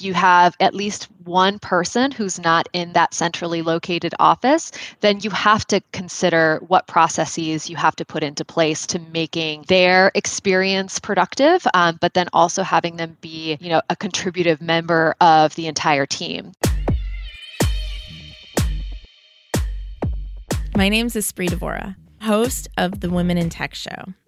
you have at least one person who's not in that centrally located office, then you have to consider what processes you have to put into place to making their experience productive, um, but then also having them be, you know, a contributive member of the entire team. My name is Espree Devora host of the Women in Tech Show.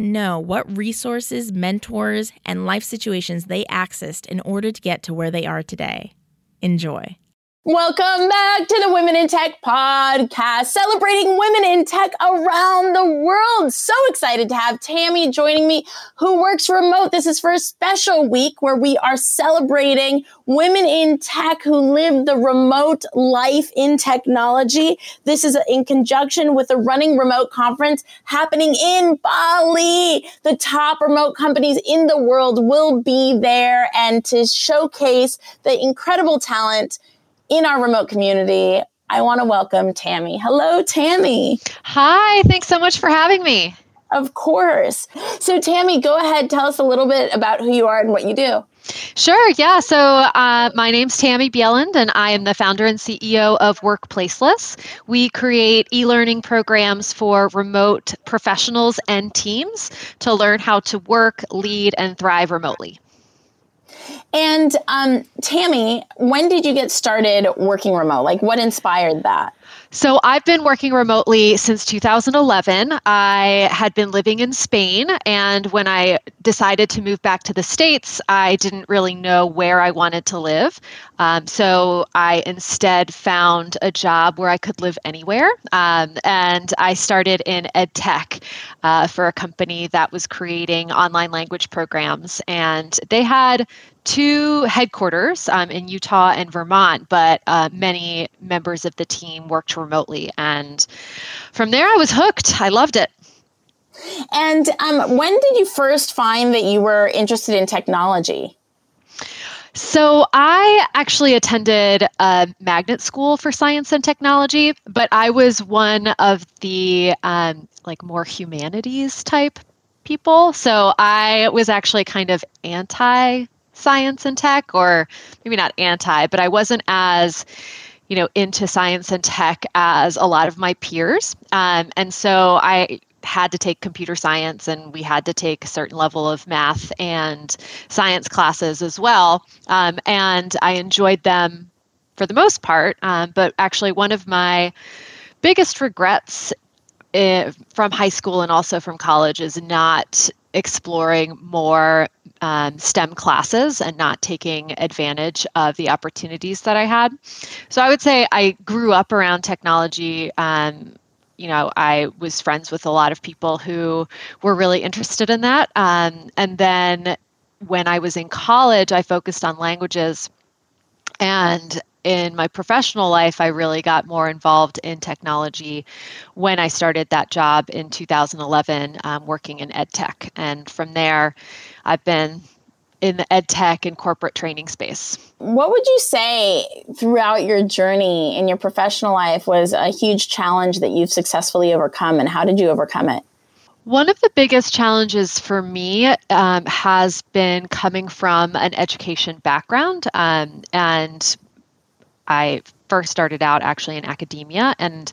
know what resources, mentors, and life situations they accessed in order to get to where they are today. Enjoy. Welcome back to the Women in Tech podcast, celebrating women in tech around the world. So excited to have Tammy joining me, who works remote. This is for a special week where we are celebrating women in tech who live the remote life in technology. This is in conjunction with the Running Remote conference happening in Bali. The top remote companies in the world will be there and to showcase the incredible talent in our remote community, I want to welcome Tammy. Hello, Tammy. Hi, thanks so much for having me. Of course. So, Tammy, go ahead, tell us a little bit about who you are and what you do. Sure, yeah. So uh, my name's Tammy Bjelland, and I am the founder and CEO of Workplaceless. We create e learning programs for remote professionals and teams to learn how to work, lead, and thrive remotely. And um, Tammy, when did you get started working remote? Like, what inspired that? So I've been working remotely since 2011. I had been living in Spain, and when I decided to move back to the States, I didn't really know where I wanted to live. Um, so I instead found a job where I could live anywhere, um, and I started in ed tech uh, for a company that was creating online language programs, and they had two headquarters um, in Utah and Vermont, but uh, many members of the team worked remotely. And from there, I was hooked. I loved it. And um, when did you first find that you were interested in technology? So, I actually attended a magnet school for science and technology, but I was one of the um, like more humanities type people. So, I was actually kind of anti science and tech, or maybe not anti, but I wasn't as you know into science and tech as a lot of my peers. Um, and so i had to take computer science and we had to take a certain level of math and science classes as well. Um, and i enjoyed them for the most part. Um, but actually one of my biggest regrets uh, from high school and also from college is not exploring more um, STEM classes and not taking advantage of the opportunities that I had. So I would say I grew up around technology. Um, you know, I was friends with a lot of people who were really interested in that. Um, and then when I was in college, I focused on languages. And in my professional life, I really got more involved in technology when I started that job in 2011, um, working in ed tech. And from there, I've been in the ed tech and corporate training space. What would you say throughout your journey in your professional life was a huge challenge that you've successfully overcome, and how did you overcome it? One of the biggest challenges for me um, has been coming from an education background. Um, and I first started out actually in academia. And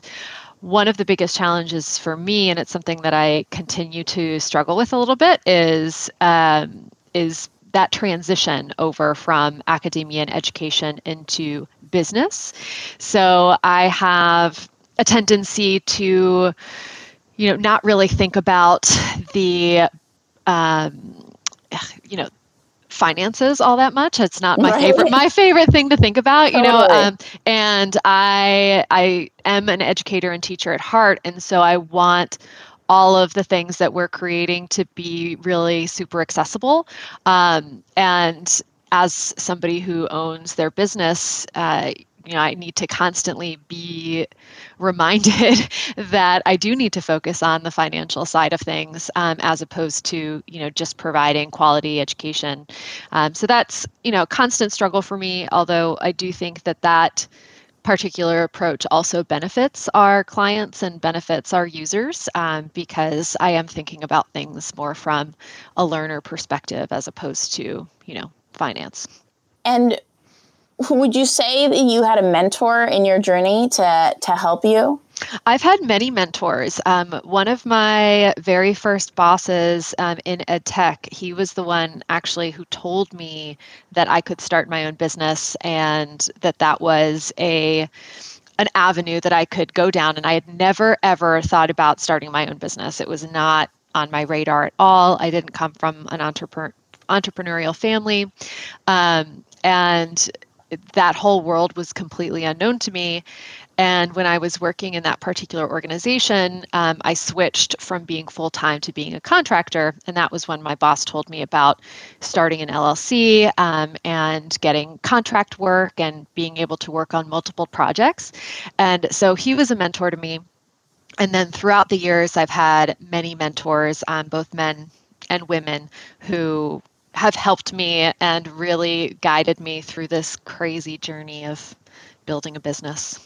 one of the biggest challenges for me, and it's something that I continue to struggle with a little bit, is um, is that transition over from academia and education into business. So I have a tendency to you know, not really think about the, um, you know, finances all that much. It's not my right. favorite my favorite thing to think about, you totally. know. Um, and I I am an educator and teacher at heart, and so I want all of the things that we're creating to be really super accessible. Um, and as somebody who owns their business, uh, you know, I need to constantly be reminded that I do need to focus on the financial side of things um, as opposed to, you know, just providing quality education. Um, so that's, you know, constant struggle for me, although I do think that that particular approach also benefits our clients and benefits our users um, because I am thinking about things more from a learner perspective as opposed to, you know, finance. And would you say that you had a mentor in your journey to to help you? I've had many mentors. Um, one of my very first bosses um, in ed tech, he was the one actually who told me that I could start my own business and that that was a an avenue that I could go down. And I had never ever thought about starting my own business. It was not on my radar at all. I didn't come from an entrepreneur entrepreneurial family. Um, and that whole world was completely unknown to me. And when I was working in that particular organization, um, I switched from being full time to being a contractor. And that was when my boss told me about starting an LLC um, and getting contract work and being able to work on multiple projects. And so he was a mentor to me. And then throughout the years, I've had many mentors, um, both men and women, who have helped me and really guided me through this crazy journey of building a business.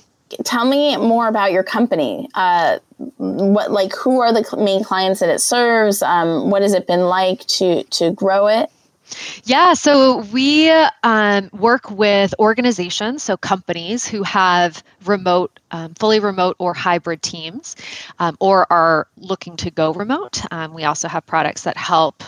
Tell me more about your company. Uh, what, like, who are the main clients that it serves? Um, what has it been like to to grow it? Yeah, so we um, work with organizations, so companies who have remote, um, fully remote or hybrid teams, um, or are looking to go remote. Um, we also have products that help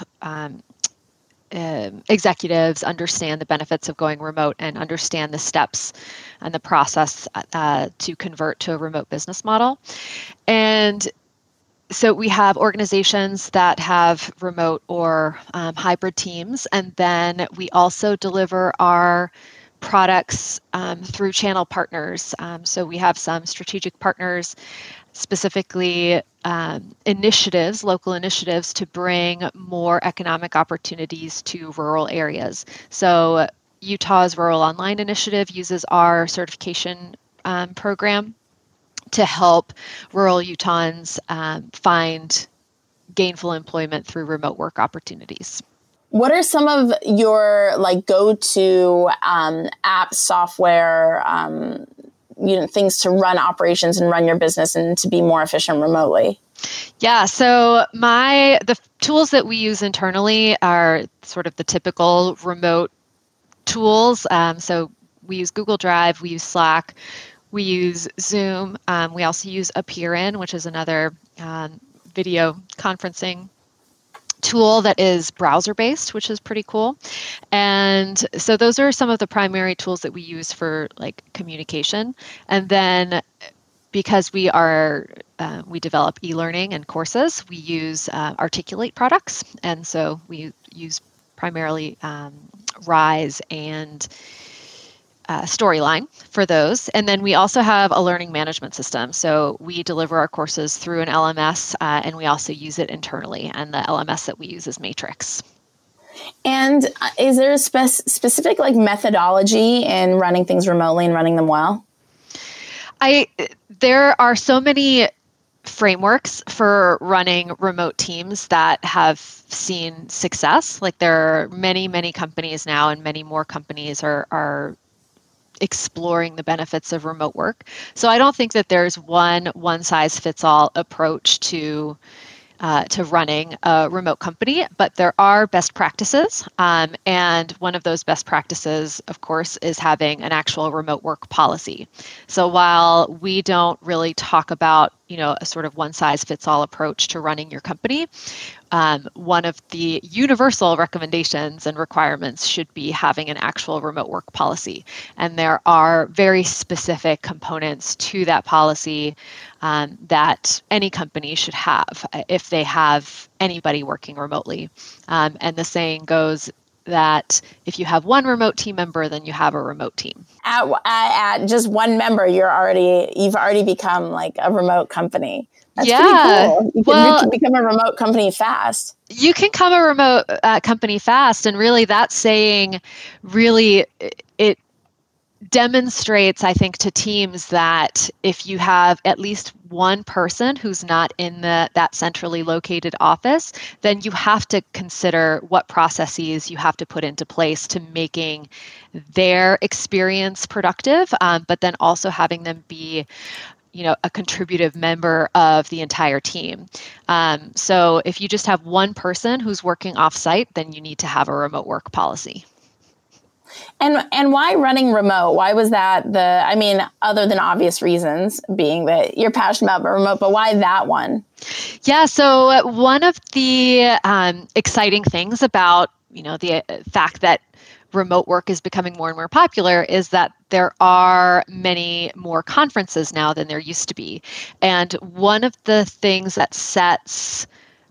um, executives understand the benefits of going remote and understand the steps and the process uh, to convert to a remote business model. And so we have organizations that have remote or um, hybrid teams, and then we also deliver our products um, through channel partners. Um, so we have some strategic partners specifically um, initiatives, local initiatives to bring more economic opportunities to rural areas. So, Utah's Rural Online Initiative uses our certification um, program to help rural Utahns um, find gainful employment through remote work opportunities. What are some of your like go-to um, app software um, you know things to run operations and run your business and to be more efficient remotely? Yeah so my the tools that we use internally are sort of the typical remote tools. Um, so we use google drive we use slack we use zoom. Um, we also use appearin which is another um, video conferencing tool that is browser based, which is pretty cool. And so those are some of the primary tools that we use for like communication. And then because we are uh, we develop e-learning and courses, we use uh, Articulate products, and so we use primarily um, Rise and uh, storyline for those. And then we also have a learning management system. So we deliver our courses through an LMS uh, and we also use it internally. And the LMS that we use is Matrix. And uh, is there a spe- specific like methodology in running things remotely and running them well? I there are so many frameworks for running remote teams that have seen success. Like there are many, many companies now, and many more companies are are exploring the benefits of remote work. So I don't think that there's one one size fits all approach to uh, to running a remote company, but there are best practices. Um, and one of those best practices, of course, is having an actual remote work policy. So while we don't really talk about you know a sort of one size fits all approach to running your company. Um, one of the universal recommendations and requirements should be having an actual remote work policy. And there are very specific components to that policy um, that any company should have if they have anybody working remotely. Um, and the saying goes that if you have one remote team member, then you have a remote team. At, at, just one member, you're already you've already become like a remote company. That's yeah. pretty cool. You can, well, can become a remote company fast. You can become a remote uh, company fast, and really, that's saying really it demonstrates, I think, to teams that if you have at least one person who's not in the that centrally located office, then you have to consider what processes you have to put into place to making their experience productive, um, but then also having them be you know a contributive member of the entire team. Um, so if you just have one person who's working offsite then you need to have a remote work policy and and why running remote? Why was that the? I mean, other than obvious reasons, being that you're passionate about remote, but why that one? Yeah. So one of the um, exciting things about you know the uh, fact that remote work is becoming more and more popular is that there are many more conferences now than there used to be. And one of the things that sets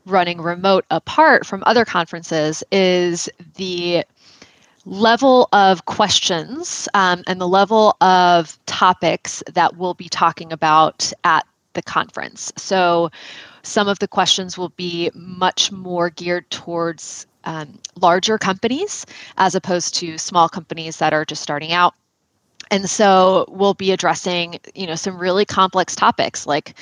running remote apart from other conferences is the level of questions um, and the level of topics that we'll be talking about at the conference. So, some of the questions will be much more geared towards um, larger companies as opposed to small companies that are just starting out. And so we'll be addressing, you know, some really complex topics like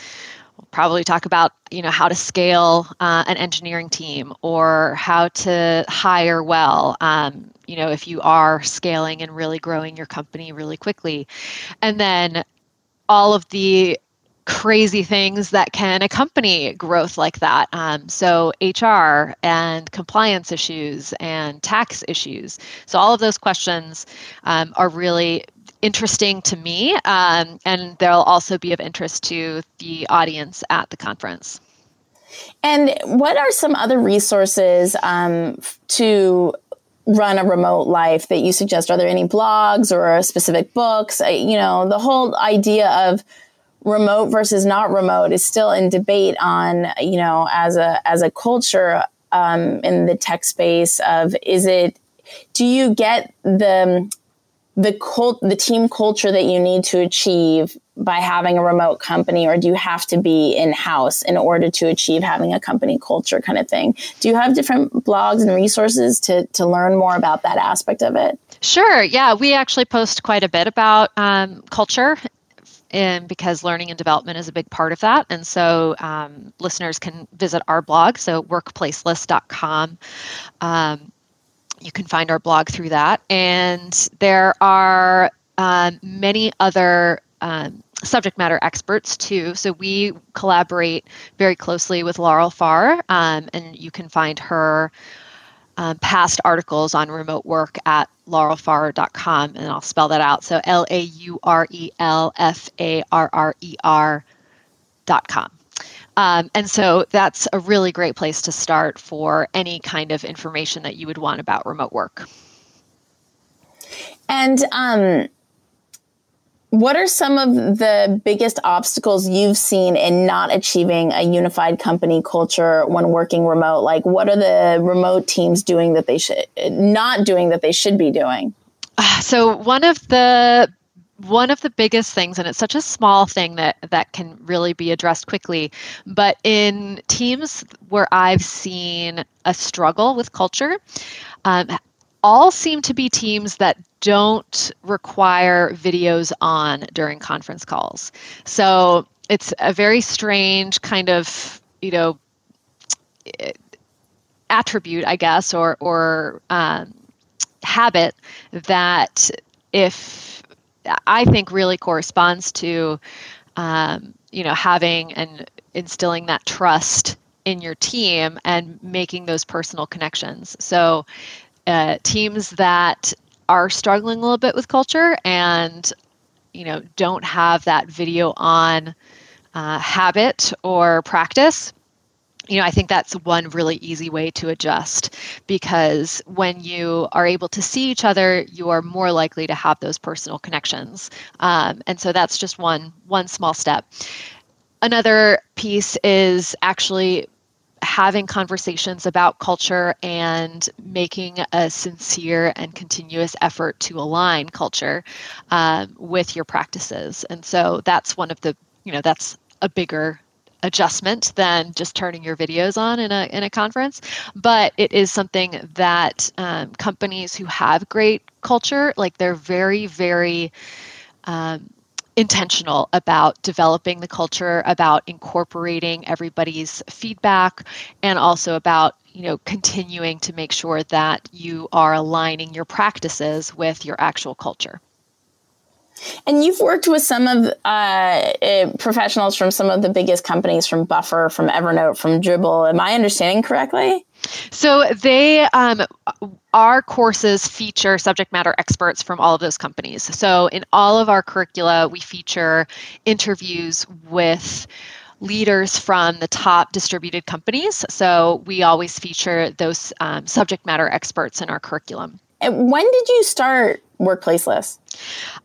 probably talk about you know how to scale uh, an engineering team or how to hire well um, you know if you are scaling and really growing your company really quickly and then all of the crazy things that can accompany growth like that. Um, so, HR and compliance issues and tax issues. So, all of those questions um, are really interesting to me, um, and they'll also be of interest to the audience at the conference. And what are some other resources um, to run a remote life that you suggest? Are there any blogs or specific books? You know, the whole idea of remote versus not remote is still in debate on, you know, as a as a culture um, in the tech space of is it do you get the the cult, the team culture that you need to achieve by having a remote company or do you have to be in house in order to achieve having a company culture kind of thing do you have different blogs and resources to, to learn more about that aspect of it sure yeah we actually post quite a bit about um, culture and because learning and development is a big part of that. And so um, listeners can visit our blog, so workplaceless.com. Um, you can find our blog through that. And there are uh, many other um, subject matter experts too. So we collaborate very closely with Laurel Farrer, um, and you can find her um, past articles on remote work at laurelfarrer.com, and I'll spell that out. So L A U R E L F A R R E R.com. Um, and so that's a really great place to start for any kind of information that you would want about remote work. And um, what are some of the biggest obstacles you've seen in not achieving a unified company culture when working remote? Like, what are the remote teams doing that they should not doing that they should be doing? So one of the one of the biggest things and it's such a small thing that that can really be addressed quickly but in teams where i've seen a struggle with culture um, all seem to be teams that don't require videos on during conference calls. So it's a very strange kind of, you know, attribute, I guess, or or um, habit that if I think really corresponds to, um, you know, having and instilling that trust in your team and making those personal connections. So uh, teams that are struggling a little bit with culture and you know don't have that video on uh, habit or practice you know, I think that's one really easy way to adjust because when you are able to see each other, you are more likely to have those personal connections. Um, and so that's just one one small step. Another piece is actually having conversations about culture and making a sincere and continuous effort to align culture um, with your practices. And so that's one of the, you know, that's a bigger adjustment than just turning your videos on in a in a conference but it is something that um, companies who have great culture like they're very very um, intentional about developing the culture about incorporating everybody's feedback and also about you know continuing to make sure that you are aligning your practices with your actual culture and you've worked with some of uh, uh, professionals from some of the biggest companies, from Buffer, from Evernote, from Dribbble. Am I understanding correctly? So they, um, our courses feature subject matter experts from all of those companies. So in all of our curricula, we feature interviews with leaders from the top distributed companies. So we always feature those um, subject matter experts in our curriculum. And when did you start Workplaceless?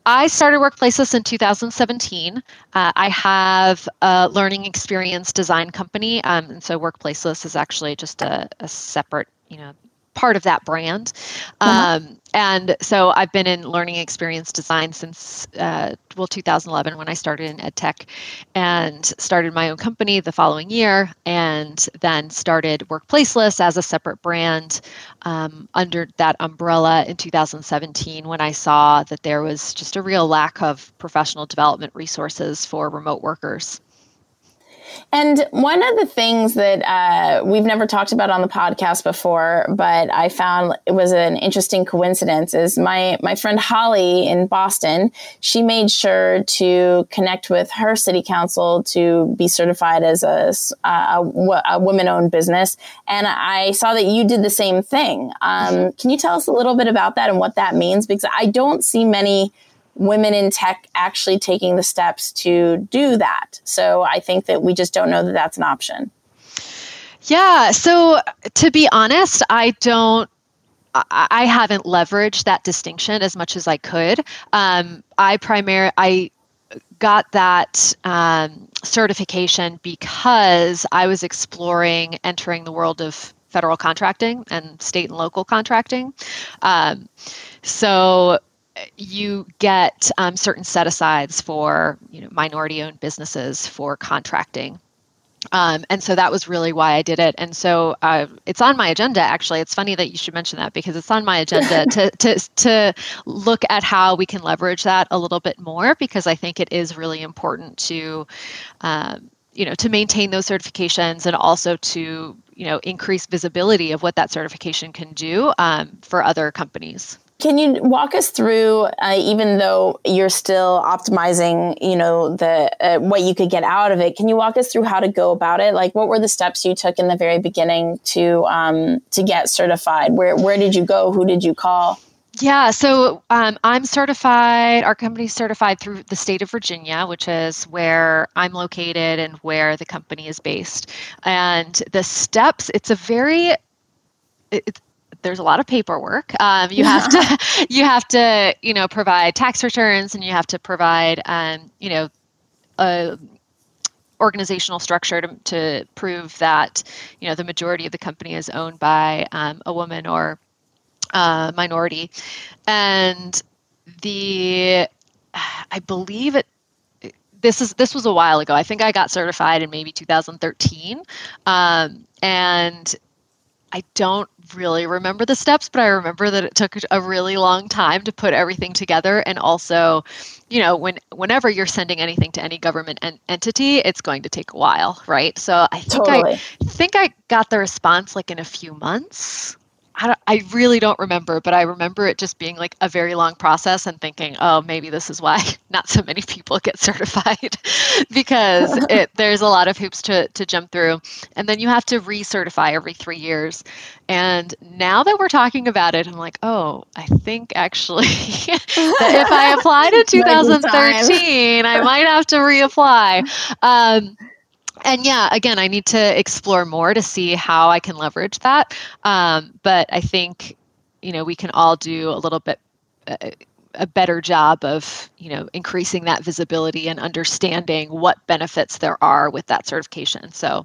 I started Workplaceless in 2017. Uh, I have a learning experience design company, um, and so Workplaceless is actually just a, a separate, you know, part of that brand. Uh-huh. Um, and so I've been in learning experience design since uh, well 2011 when I started in ed tech, and started my own company the following year, and then started Workplaceless as a separate brand um, under that umbrella in 2017 when I saw that there was just a real lack of professional development resources for remote workers. And one of the things that uh, we've never talked about on the podcast before, but I found it was an interesting coincidence, is my my friend Holly in Boston. She made sure to connect with her city council to be certified as a, a, a woman-owned business, and I saw that you did the same thing. Um, can you tell us a little bit about that and what that means? Because I don't see many women in tech actually taking the steps to do that. So I think that we just don't know that that's an option. Yeah. So to be honest, I don't. I haven't leveraged that distinction as much as I could. Um, I primary I got that um, certification because I was exploring entering the world of federal contracting and state and local contracting. Um, so you get um, certain set asides for you know minority owned businesses for contracting um, and so that was really why I did it. And so uh, it's on my agenda. Actually, it's funny that you should mention that because it's on my agenda to to to look at how we can leverage that a little bit more because I think it is really important to. Um, you know to maintain those certifications and also to you know increase visibility of what that certification can do um, for other companies can you walk us through, uh, even though you're still optimizing, you know, the uh, what you could get out of it? Can you walk us through how to go about it? Like, what were the steps you took in the very beginning to um, to get certified? Where where did you go? Who did you call? Yeah, so um, I'm certified. Our company's certified through the state of Virginia, which is where I'm located and where the company is based. And the steps, it's a very it, there's a lot of paperwork. Um, you have to you have to you know provide tax returns and you have to provide um, you know a organizational structure to, to prove that you know the majority of the company is owned by um, a woman or a minority, and the I believe it this is this was a while ago. I think I got certified in maybe 2013, um, and I don't really remember the steps, but I remember that it took a really long time to put everything together. And also, you know, when whenever you're sending anything to any government en- entity, it's going to take a while, right? So I think totally. I think I got the response like in a few months. I, I really don't remember, but I remember it just being like a very long process and thinking, oh, maybe this is why not so many people get certified because it, there's a lot of hoops to, to jump through. And then you have to recertify every three years. And now that we're talking about it, I'm like, oh, I think actually that if I applied in 2013, I might have to reapply. Um, and yeah, again, I need to explore more to see how I can leverage that. Um, but I think, you know, we can all do a little bit. Uh, a better job of you know increasing that visibility and understanding what benefits there are with that certification so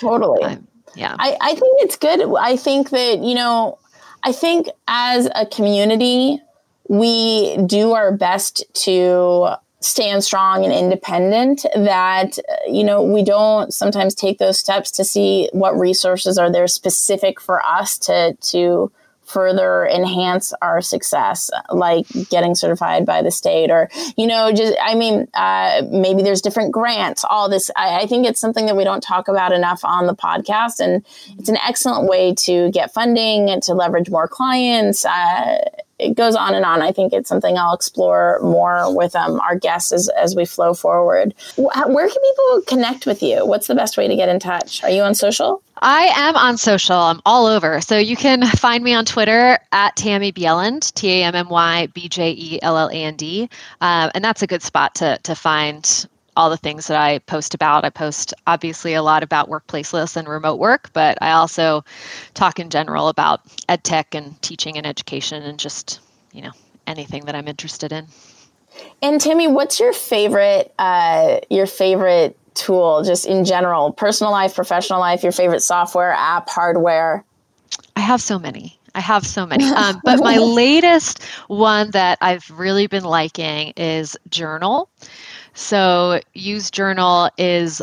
totally um, yeah I, I think it's good i think that you know i think as a community we do our best to stand strong and independent that you know we don't sometimes take those steps to see what resources are there specific for us to to further enhance our success like getting certified by the state or you know just i mean uh, maybe there's different grants all this. I, I think it's something that we don't talk about enough on the podcast and it's an excellent way to get funding and to leverage more clients uh, it goes on and on. I think it's something I'll explore more with um, our guests as, as we flow forward. Where can people connect with you? What's the best way to get in touch? Are you on social? I am on social. I'm all over. So you can find me on Twitter at Tammy Bjelland, T A M M Y B J E L L A N D. Uh, and that's a good spot to, to find all the things that I post about. I post obviously a lot about workplaceless and remote work, but I also talk in general about ed tech and teaching and education and just, you know, anything that I'm interested in. And Tammy, what's your favorite uh, your favorite tool just in general, personal life, professional life, your favorite software, app, hardware? I have so many. I have so many. Um, but my latest one that I've really been liking is Journal. So use journal is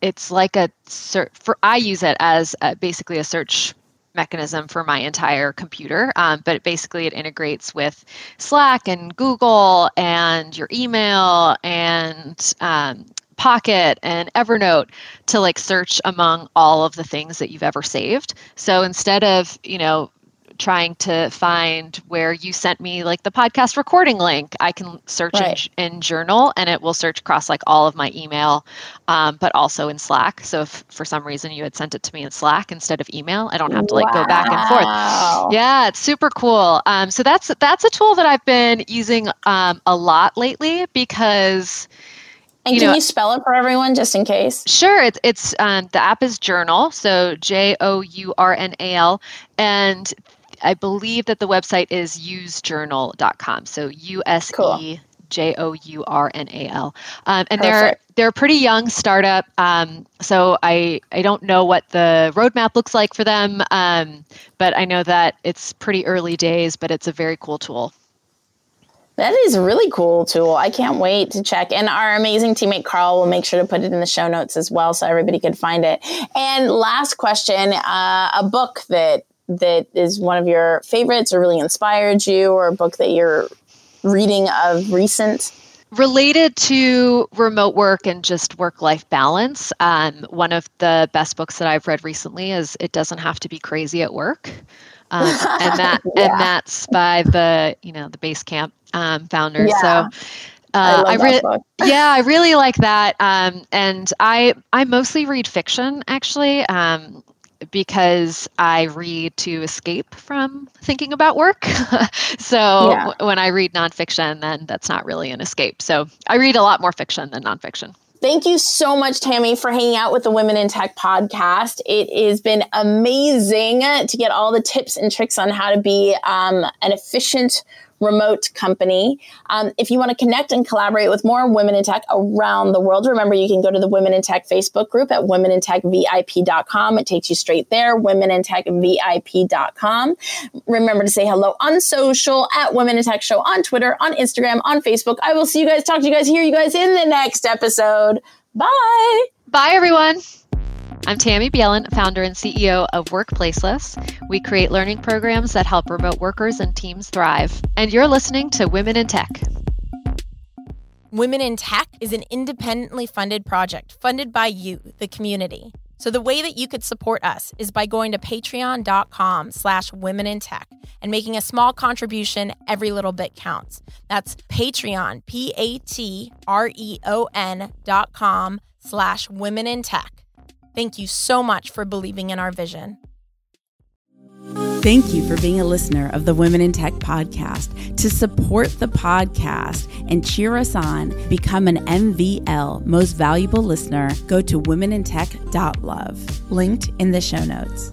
it's like a search for I use it as a, basically a search mechanism for my entire computer. Um, but basically, it integrates with Slack and Google and your email and um, Pocket and Evernote to like search among all of the things that you've ever saved. So instead of, you know, trying to find where you sent me like the podcast recording link i can search right. in, in, journal and it will search across like all of my email um, but also in slack so if for some reason you had sent it to me in slack instead of email i don't have to like wow. go back and forth yeah it's super cool um, so that's that's a tool that i've been using um, a lot lately because and you can know, you spell it for everyone just in case? Sure. It's it's um, the app is Journal, so J O U R N A L, and I believe that the website is usejournal.com. So U S E J O U R N A L. Um, and Perfect. they're they're a pretty young startup. Um, so I I don't know what the roadmap looks like for them, um, but I know that it's pretty early days. But it's a very cool tool. That is a really cool tool. I can't wait to check. And our amazing teammate Carl will make sure to put it in the show notes as well so everybody can find it. And last question uh, a book that that is one of your favorites or really inspired you, or a book that you're reading of recent? Related to remote work and just work life balance, um, one of the best books that I've read recently is It Doesn't Have to Be Crazy at Work. Um, and that yeah. and that's by the you know the Basecamp um, founder. Yeah. So uh, I, I really, yeah, I really like that. Um, and I, I mostly read fiction actually. Um, because I read to escape from thinking about work. so yeah. w- when I read nonfiction, then that's not really an escape. So I read a lot more fiction than nonfiction. Thank you so much, Tammy, for hanging out with the Women in Tech podcast. It has been amazing to get all the tips and tricks on how to be um, an efficient remote company. Um, if you want to connect and collaborate with more women in tech around the world, remember you can go to the Women in Tech Facebook group at womenintechvip.com. It takes you straight there, womenintechvip.com. Remember to say hello on social at Women in Tech Show on Twitter, on Instagram, on Facebook. I will see you guys, talk to you guys, hear you guys in the next episode. Bye. Bye, everyone. I'm Tammy Bjelland, founder and CEO of Workplaceless. We create learning programs that help remote workers and teams thrive. And you're listening to Women in Tech. Women in Tech is an independently funded project funded by you, the community. So the way that you could support us is by going to patreon.com slash women in tech and making a small contribution. Every little bit counts. That's Patreon, P-A-T-R-E-O-N dot com slash women in tech. Thank you so much for believing in our vision. Thank you for being a listener of the Women in Tech podcast. To support the podcast and cheer us on, become an MVL most valuable listener, go to womenintech.love, linked in the show notes.